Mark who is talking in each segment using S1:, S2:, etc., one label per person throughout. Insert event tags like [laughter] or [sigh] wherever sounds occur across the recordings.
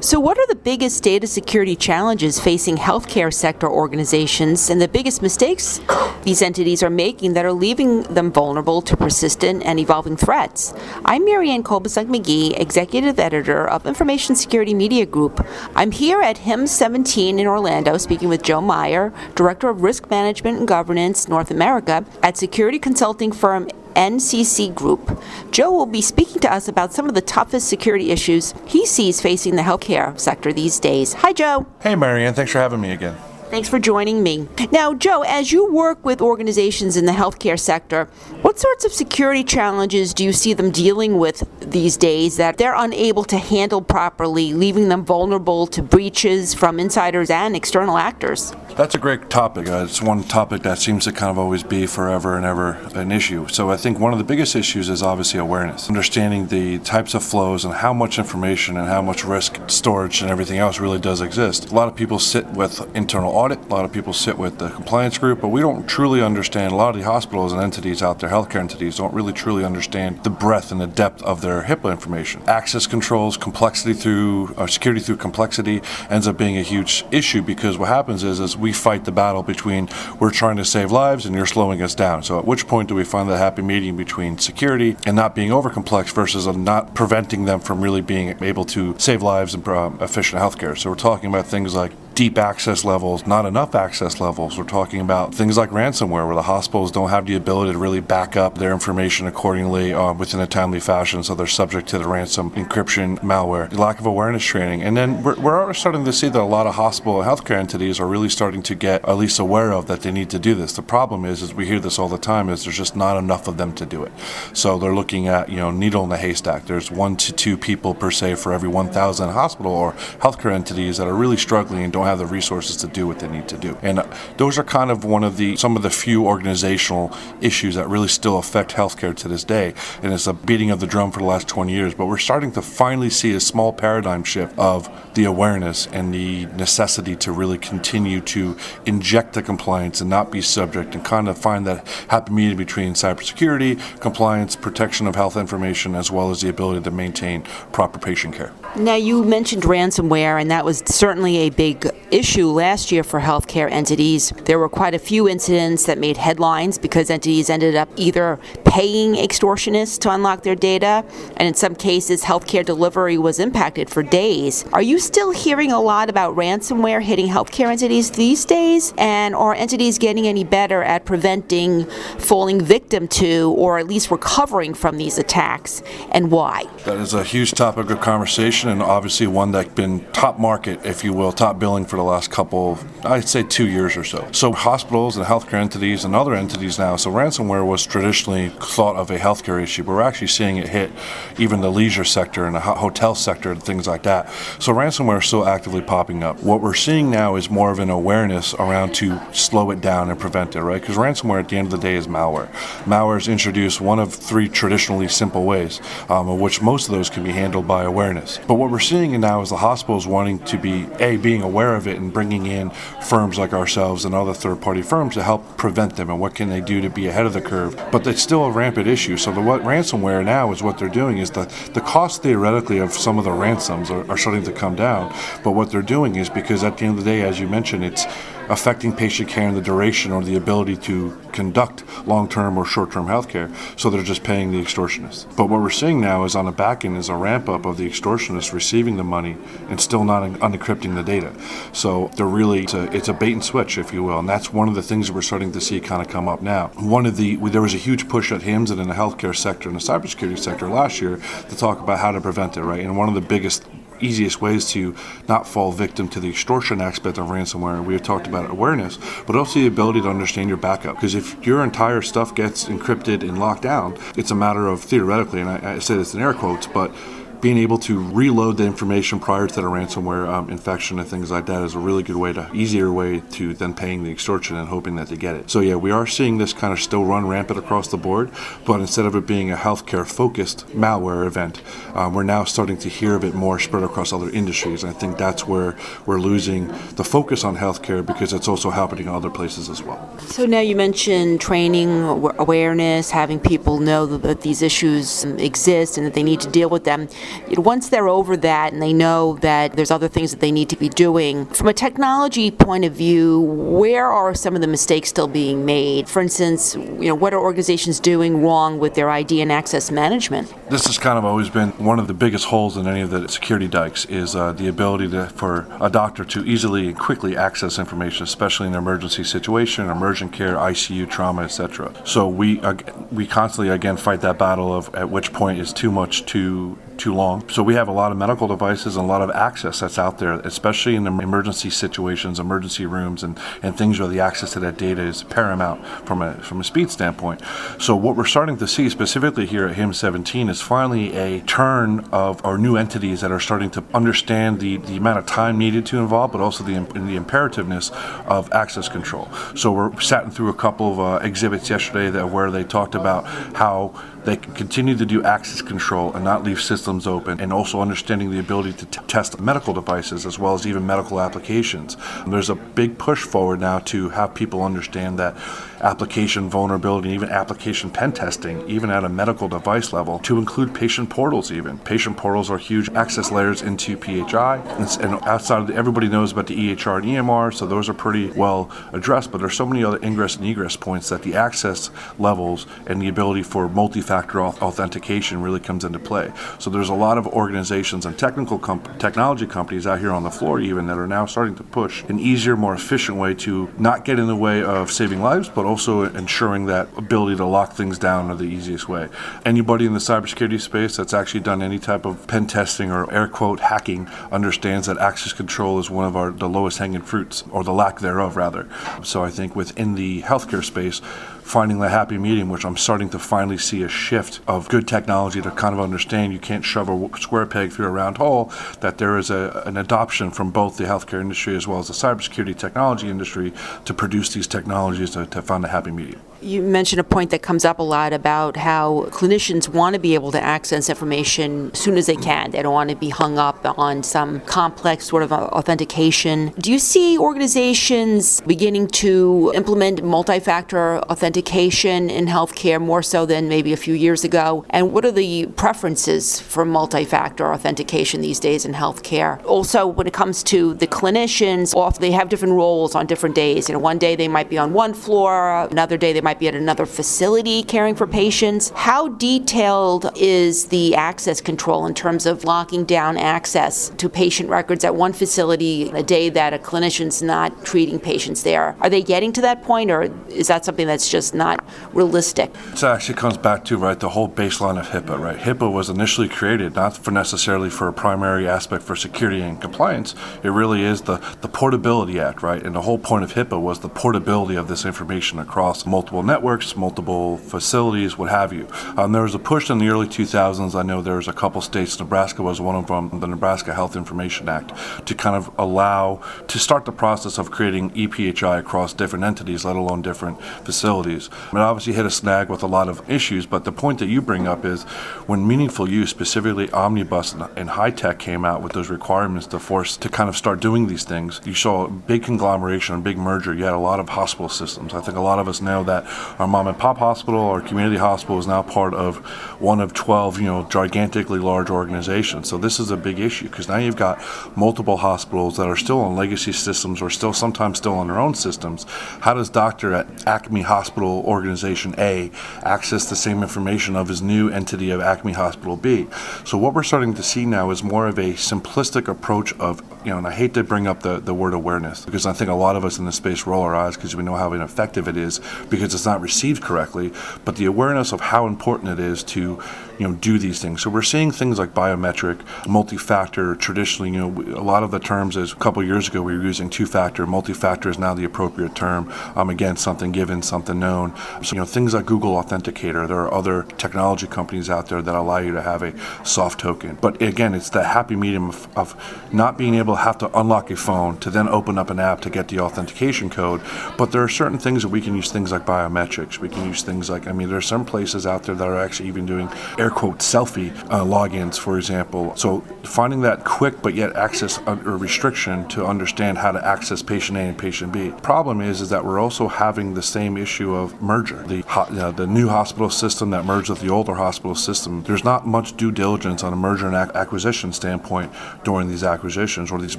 S1: So, what are the biggest data security challenges facing healthcare sector organizations and the biggest mistakes these entities are making that are leaving them vulnerable to persistent and evolving threats? I'm Marianne Kolbasuk McGee, Executive Editor of Information Security Media Group. I'm here at HIMSS 17 in Orlando speaking with Joe Meyer, Director of Risk Management and Governance North America at security consulting firm NCC Group. Joe will be speaking to us about some of the toughest security issues he sees facing the healthcare sector these days. Hi, Joe.
S2: Hey, Marianne. Thanks for having me again.
S1: Thanks for joining me. Now, Joe, as you work with organizations in the healthcare sector, what sorts of security challenges do you see them dealing with these days that they're unable to handle properly, leaving them vulnerable to breaches from insiders and external actors?
S2: That's a great topic. Uh, it's one topic that seems to kind of always be forever and ever an issue. So I think one of the biggest issues is obviously awareness, understanding the types of flows and how much information and how much risk storage and everything else really does exist. A lot of people sit with internal audit, a lot of people sit with the compliance group, but we don't truly understand. A lot of the hospitals and entities out there, healthcare entities, don't really truly understand the breadth and the depth of their HIPAA information. Access controls, complexity through uh, security through complexity ends up being a huge issue because what happens is, is we fight the battle between we're trying to save lives and you're slowing us down. So at which point do we find the happy medium between security and not being over complex versus not preventing them from really being able to save lives and uh, efficient healthcare? So we're talking about things like deep access levels, not enough access levels. We're talking about things like ransomware, where the hospitals don't have the ability to really back up their information accordingly uh, within a timely fashion, so they're subject to the ransom encryption malware, lack of awareness training. And then we're, we're starting to see that a lot of hospital and healthcare entities are really starting to get at least aware of that they need to do this. The problem is, is we hear this all the time, is there's just not enough of them to do it. So they're looking at, you know, needle in the haystack. There's one to two people per se for every 1,000 hospital or healthcare entities that are really struggling and don't have the resources to do what they need to do. And uh, those are kind of one of the some of the few organizational issues that really still affect healthcare to this day. And it's a beating of the drum for the last 20 years. But we're starting to finally see a small paradigm shift of the awareness and the necessity to really continue to inject the compliance and not be subject and kind of find that happy medium between cybersecurity, compliance, protection of health information, as well as the ability to maintain proper patient care.
S1: Now, you mentioned ransomware, and that was certainly a big issue last year for healthcare entities. There were quite a few incidents that made headlines because entities ended up either paying extortionists to unlock their data, and in some cases, healthcare delivery was impacted for days. Are you still hearing a lot about ransomware hitting healthcare entities these days? And are entities getting any better at preventing falling victim to, or at least recovering from these attacks, and why?
S2: That is a huge topic of conversation and obviously one that's been top market, if you will, top billing for the last couple, I'd say two years or so. So hospitals and healthcare entities and other entities now. So ransomware was traditionally thought of a healthcare issue, but we're actually seeing it hit even the leisure sector and the hotel sector and things like that. So ransomware is still actively popping up. What we're seeing now is more of an awareness around to slow it down and prevent it, right? Because ransomware at the end of the day is malware. Malware is introduced one of three traditionally simple ways, um, of which most of those can be handled by awareness. But what we're seeing now is the hospitals wanting to be a being aware of it and bringing in firms like ourselves and other third-party firms to help prevent them and what can they do to be ahead of the curve. But it's still a rampant issue. So the what ransomware now is what they're doing is the the cost theoretically of some of the ransoms are, are starting to come down. But what they're doing is because at the end of the day, as you mentioned, it's affecting patient care and the duration or the ability to conduct long-term or short-term health care. So they're just paying the extortionists. But what we're seeing now is on the back end is a ramp up of the extortionists receiving the money and still not unencrypting the data. So they're really it's a, it's a bait and switch, if you will, and that's one of the things that we're starting to see kind of come up now. One of the there was a huge push at HIMSS and in the healthcare sector and the cybersecurity sector last year to talk about how to prevent it, right? And one of the biggest easiest ways to not fall victim to the extortion aspect of ransomware. We have talked about awareness, but also the ability to understand your backup. Because if your entire stuff gets encrypted and locked down, it's a matter of theoretically, and I, I say this in air quotes, but being able to reload the information prior to the ransomware um, infection and things like that is a really good way to easier way to then paying the extortion and hoping that they get it. So yeah, we are seeing this kind of still run rampant across the board, but instead of it being a healthcare focused malware event, um, we're now starting to hear of it more spread across other industries. And I think that's where we're losing the focus on healthcare because it's also happening in other places as well.
S1: So now you mentioned training, awareness, having people know that these issues exist and that they need to deal with them. Once they're over that and they know that there's other things that they need to be doing, from a technology point of view, where are some of the mistakes still being made? For instance, you know, what are organizations doing wrong with their ID and access management?
S2: This has kind of always been one of the biggest holes in any of the security dikes is uh, the ability to, for a doctor to easily and quickly access information, especially in an emergency situation, emergent care, ICU, trauma, etc. So we uh, we constantly again fight that battle of at which point is too much too too long. So we have a lot of medical devices and a lot of access that's out there, especially in emergency situations, emergency rooms, and, and things where the access to that data is paramount from a from a speed standpoint. So what we're starting to see specifically here at HIMSS 17 is finally a turn of our new entities that are starting to understand the, the amount of time needed to involve, but also the the imperativeness of access control. So we're sat through a couple of uh, exhibits yesterday that where they talked about how they can continue to do access control and not leave systems open, and also understanding the ability to t- test medical devices as well as even medical applications. And there's a big push forward now to have people understand that application vulnerability, and even application pen testing, even at a medical device level, to include patient portals. Even patient portals are huge access layers into PHI, and, outside of the, everybody knows about the EHR and EMR, so those are pretty well addressed. But there's so many other ingress and egress points that the access levels and the ability for multi-factor authentication really comes into play. So there's a lot of organizations and technical comp- technology companies out here on the floor even that are now starting to push an easier, more efficient way to not get in the way of saving lives, but also ensuring that ability to lock things down are the easiest way. Anybody in the cybersecurity space that's actually done any type of pen testing or air quote hacking understands that access control is one of our the lowest hanging fruits, or the lack thereof rather. So I think within the healthcare space, finding the happy medium, which I'm starting to finally see a shift of good technology to kind of understand you can't shove a square peg through a round hole, that there is a, an adoption from both the healthcare industry as well as the cybersecurity technology industry to produce these technologies to, to find a happy medium.
S1: You mentioned a point that comes up a lot about how clinicians want to be able to access information as soon as they can. They don't want to be hung up on some complex sort of authentication. Do you see organizations beginning to implement multi factor authentication in healthcare more so than maybe a few years ago? And what are the preferences for multi factor authentication these days in healthcare? Also, when it comes to the clinicians, often they have different roles on different days. You know, one day they might be on one floor, another day they might be at another facility caring for patients. How detailed is the access control in terms of locking down access to patient records at one facility a day that a clinician's not treating patients there? Are they getting to that point, or is that something that's just not realistic?
S2: It actually comes back to right the whole baseline of HIPAA. Right, HIPAA was initially created not for necessarily for a primary aspect for security and compliance. It really is the the Portability Act, right? And the whole point of HIPAA was the portability of this information across multiple multiple networks, multiple facilities, what have you. Um, there was a push in the early 2000s. I know there was a couple states, Nebraska was one of them, the Nebraska Health Information Act, to kind of allow to start the process of creating EPHI across different entities, let alone different facilities. It obviously hit a snag with a lot of issues, but the point that you bring up is when meaningful use, specifically Omnibus and, HITECH, came out with those requirements to force to kind of start doing these things, you saw a big conglomeration, a big merger. You had a lot of hospital systems. I think a lot of us know that our mom and pop hospital, our community hospital, is now part of one of 12, you know, gigantically large organizations. So this is a big issue because now you've got multiple hospitals that are still on legacy systems or still sometimes still on their own systems. How does doctor at Acme Hospital Organization A access the same information of his new entity of Acme Hospital B? So what we're starting to see now is more of a simplistic approach of, you know, and I hate to bring up the, the word awareness because I think a lot of us in this space roll our eyes because we know how ineffective it is because it's not received correctly, but the awareness of how important it is to you know do these things. So we're seeing things like biometric, multi-factor. Traditionally, you know, a lot of the terms is a couple years ago we were using two-factor. Multi-factor is now the appropriate term. Um, again, something given, something known. So you know things like Google Authenticator. There are other technology companies out there that allow you to have a soft token. But again, it's the happy medium of, of not being able to have to unlock a phone to then open up an app to get the authentication code. But there are certain things that we can use things like biometric biometrics. We can use things like, I mean, there are some places out there that are actually even doing air quote selfie uh, logins, for example. So finding that quick but yet access a restriction to understand how to access patient A and patient B. Problem is, is that we're also having the same issue of merger. The uh, the new hospital system that merged with the older hospital system. There's not much due diligence on a merger and ac- acquisition standpoint during these acquisitions or these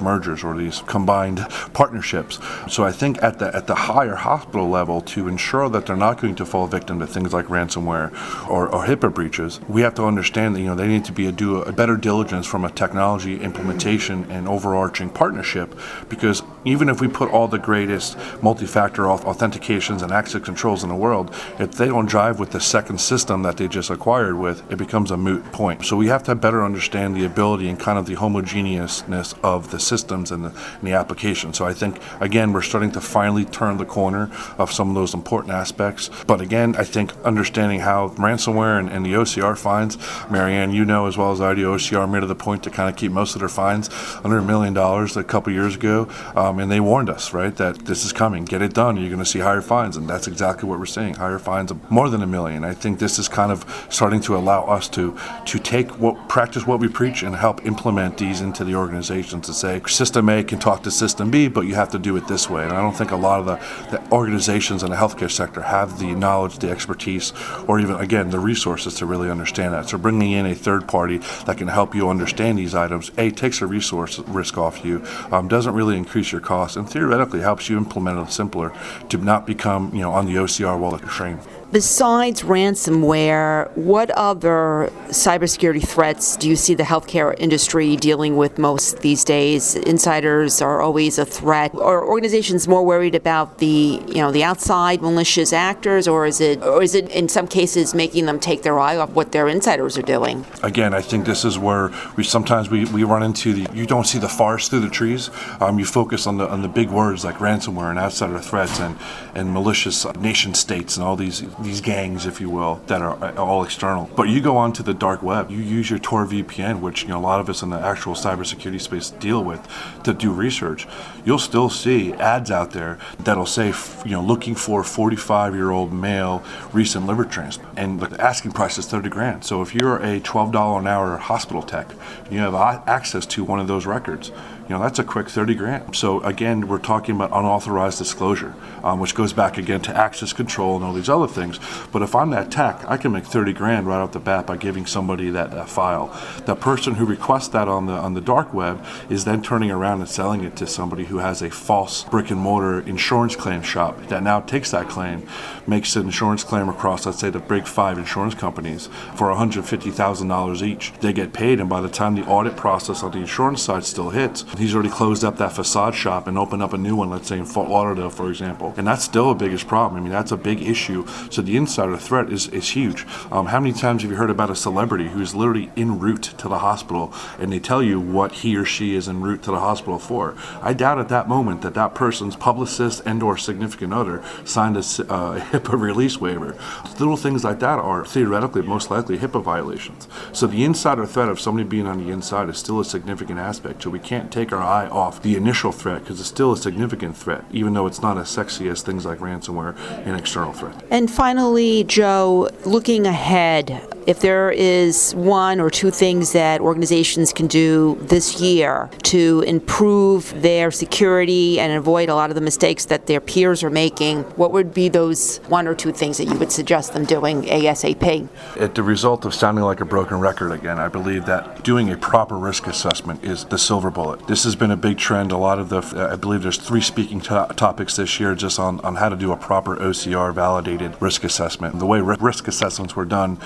S2: mergers or these combined partnerships. So I think at the at the higher hospital level, to ensure that they're not going to fall victim to things like ransomware or, or HIPAA breaches, we have to understand that you know they need to be a do a better diligence from a technology implementation and overarching partnership because even if we put all the greatest multi-factor authentications and access controls in the world, if they don't drive with the second system that they just acquired with, it becomes a moot point. So we have to better understand the ability and kind of the homogeneousness of the systems and the, and the application. So I think again we're starting to finally turn the corner of some of those important aspects. But again, I think understanding how ransomware and, and the OCR fines, Marianne, you know as well as I do, OCR made it the point to kind of keep most of their fines under a million dollars a couple years ago. Um, and they warned us, right, that this is coming. Get it done. You're going to see higher fines. And that's exactly what we're seeing higher fines of more than a million. I think this is kind of starting to allow us to, to take what, practice what we preach and help implement these into the organizations to say, System A can talk to System B, but you have to do it this way. And I don't think a lot of the, the organizations in the healthcare sector have the knowledge, the expertise, or even, again, the resources to really understand that. So bringing in a third party that can help you understand these items, A, takes a resource risk off you, um, doesn't really increase your costs and theoretically helps you implement it simpler to not become, you know, on the OCR wall of shame.
S1: Besides ransomware, what other cybersecurity threats do you see the healthcare industry dealing with most these days? Insiders are always a threat. Are organizations more worried about the, you know, the outside malicious actors, or is it, or is it in some cases making them take their eye off what their insiders are doing?
S2: Again, I think this is where we sometimes we, we run into the you don't see the forest through the trees. Um, you focus on the on the big words like ransomware and outsider threats and and malicious nation states and all these these gangs, if you will, that are all external. But you go onto the dark web, you use your Tor VPN, which you know a lot of us in the actual cybersecurity space deal with, to do research. You'll still see ads out there that'll say, you know, looking for 45-year-old male recent liver transplant, and the asking price is 30 grand. So if you're a $12 an hour hospital tech, you have access to one of those records you know, that's a quick 30 grand. So again, we're talking about unauthorized disclosure, um, which goes back again to access control and all these other things. But if I'm that tech, I can make 30 grand right off the bat by giving somebody that, that file. The person who requests that on the on the dark web is then turning around and selling it to somebody who has a false brick and mortar insurance claim shop that now takes that claim, makes an insurance claim across, let's say, the big five insurance companies for $150,000 each. They get paid, and by the time the audit process on the insurance side still hits, he's already closed up that facade shop and opened up a new one, let's say in Fort Lauderdale, for example. And that's still a biggest problem. I mean, that's a big issue. So the insider threat is, is huge. Um, how many times have you heard about a celebrity who's literally en route to the hospital and they tell you what he or she is en route to the hospital for? I doubt at that moment that that person's publicist and or significant other signed a uh, [laughs] HIPAA release waiver. Little things like that are theoretically most likely HIPAA violations. So the insider threat of somebody being on the inside is still a significant aspect. So we can't take our eye off the initial threat because it's still a significant threat, even though it's not as sexy as things like ransomware and external threat.
S1: And finally, Joe, looking ahead, if there is one or two things that organizations can do this year to improve their security and avoid a lot of the mistakes that their peers are making, what would be those one or two things that you would suggest them doing ASAP?
S2: At the result of sounding like a broken record again, I believe that doing a proper risk assessment is the silver bullet. This has been a big trend. A lot of the, I believe there's three speaking to- topics this year just on, on how to do a proper OCR validated risk assessment. And the way risk assessments were done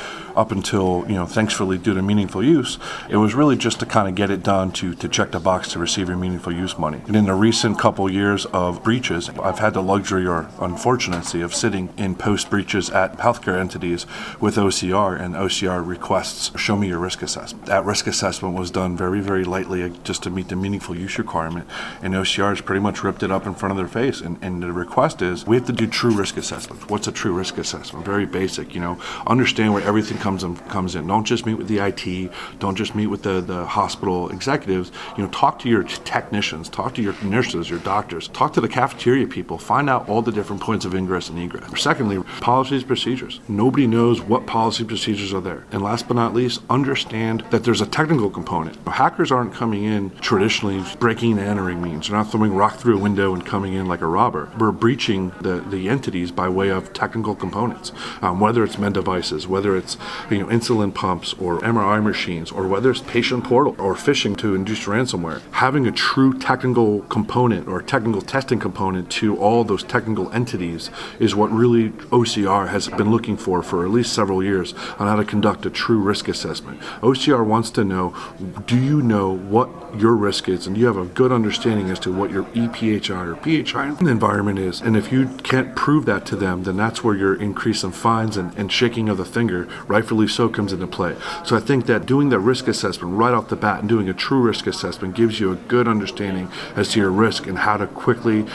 S2: up until, you know, thankfully due to meaningful use, it was really just to kind of get it done to, to check the box to receive your meaningful use money. And in the recent couple years of breaches, I've had the luxury or unfortunacy of sitting in post breaches at healthcare entities with OCR, and OCR requests show me your risk assessment. That risk assessment was done very, very lightly uh, just to meet the meaningful use requirement, and OCR has pretty much ripped it up in front of their face. And, and the request is we have to do true risk assessment. What's a true risk assessment? Very basic, you know, understand where everything comes comes in, comes in. Don't just meet with the IT. Don't just meet with the, the hospital executives. You know, talk to your technicians, talk to your nurses, your doctors, talk to the cafeteria people. Find out all the different points of ingress and egress. Secondly, policies, procedures. Nobody knows what policy procedures are there. And last but not least, understand that there's a technical component. Hackers aren't coming in traditionally breaking and entering means. They're not throwing rock through a window and coming in like a robber. We're breaching the, the entities by way of technical components, um, whether it's med devices, whether it's you know insulin pumps or MRI machines, or whether it's patient portal or phishing to induce ransomware. Having a true technical component or technical testing component to all those technical entities is what really OCR has been looking for for at least several years on how to conduct a true risk assessment. OCR wants to know do you know what your risk is and you have a good understanding as to what your EPHI or PHI environment is? And if you can't prove that to them, then that's where your increase in fines and, and shaking of the finger, rightfully so, comes into play. So I think that doing the risk assessment right off the bat and doing a true risk assessment gives you a good understanding as to your risk and how to quickly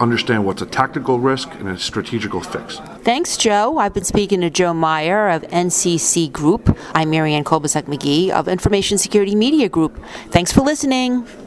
S2: understand what's a tactical risk and a strategical fix.
S1: Thanks, Joe. I've been speaking to Joe Meyer of NCC Group. I'm Marianne Kolbasuk McGee of Information Security Media Group. Thanks for listening.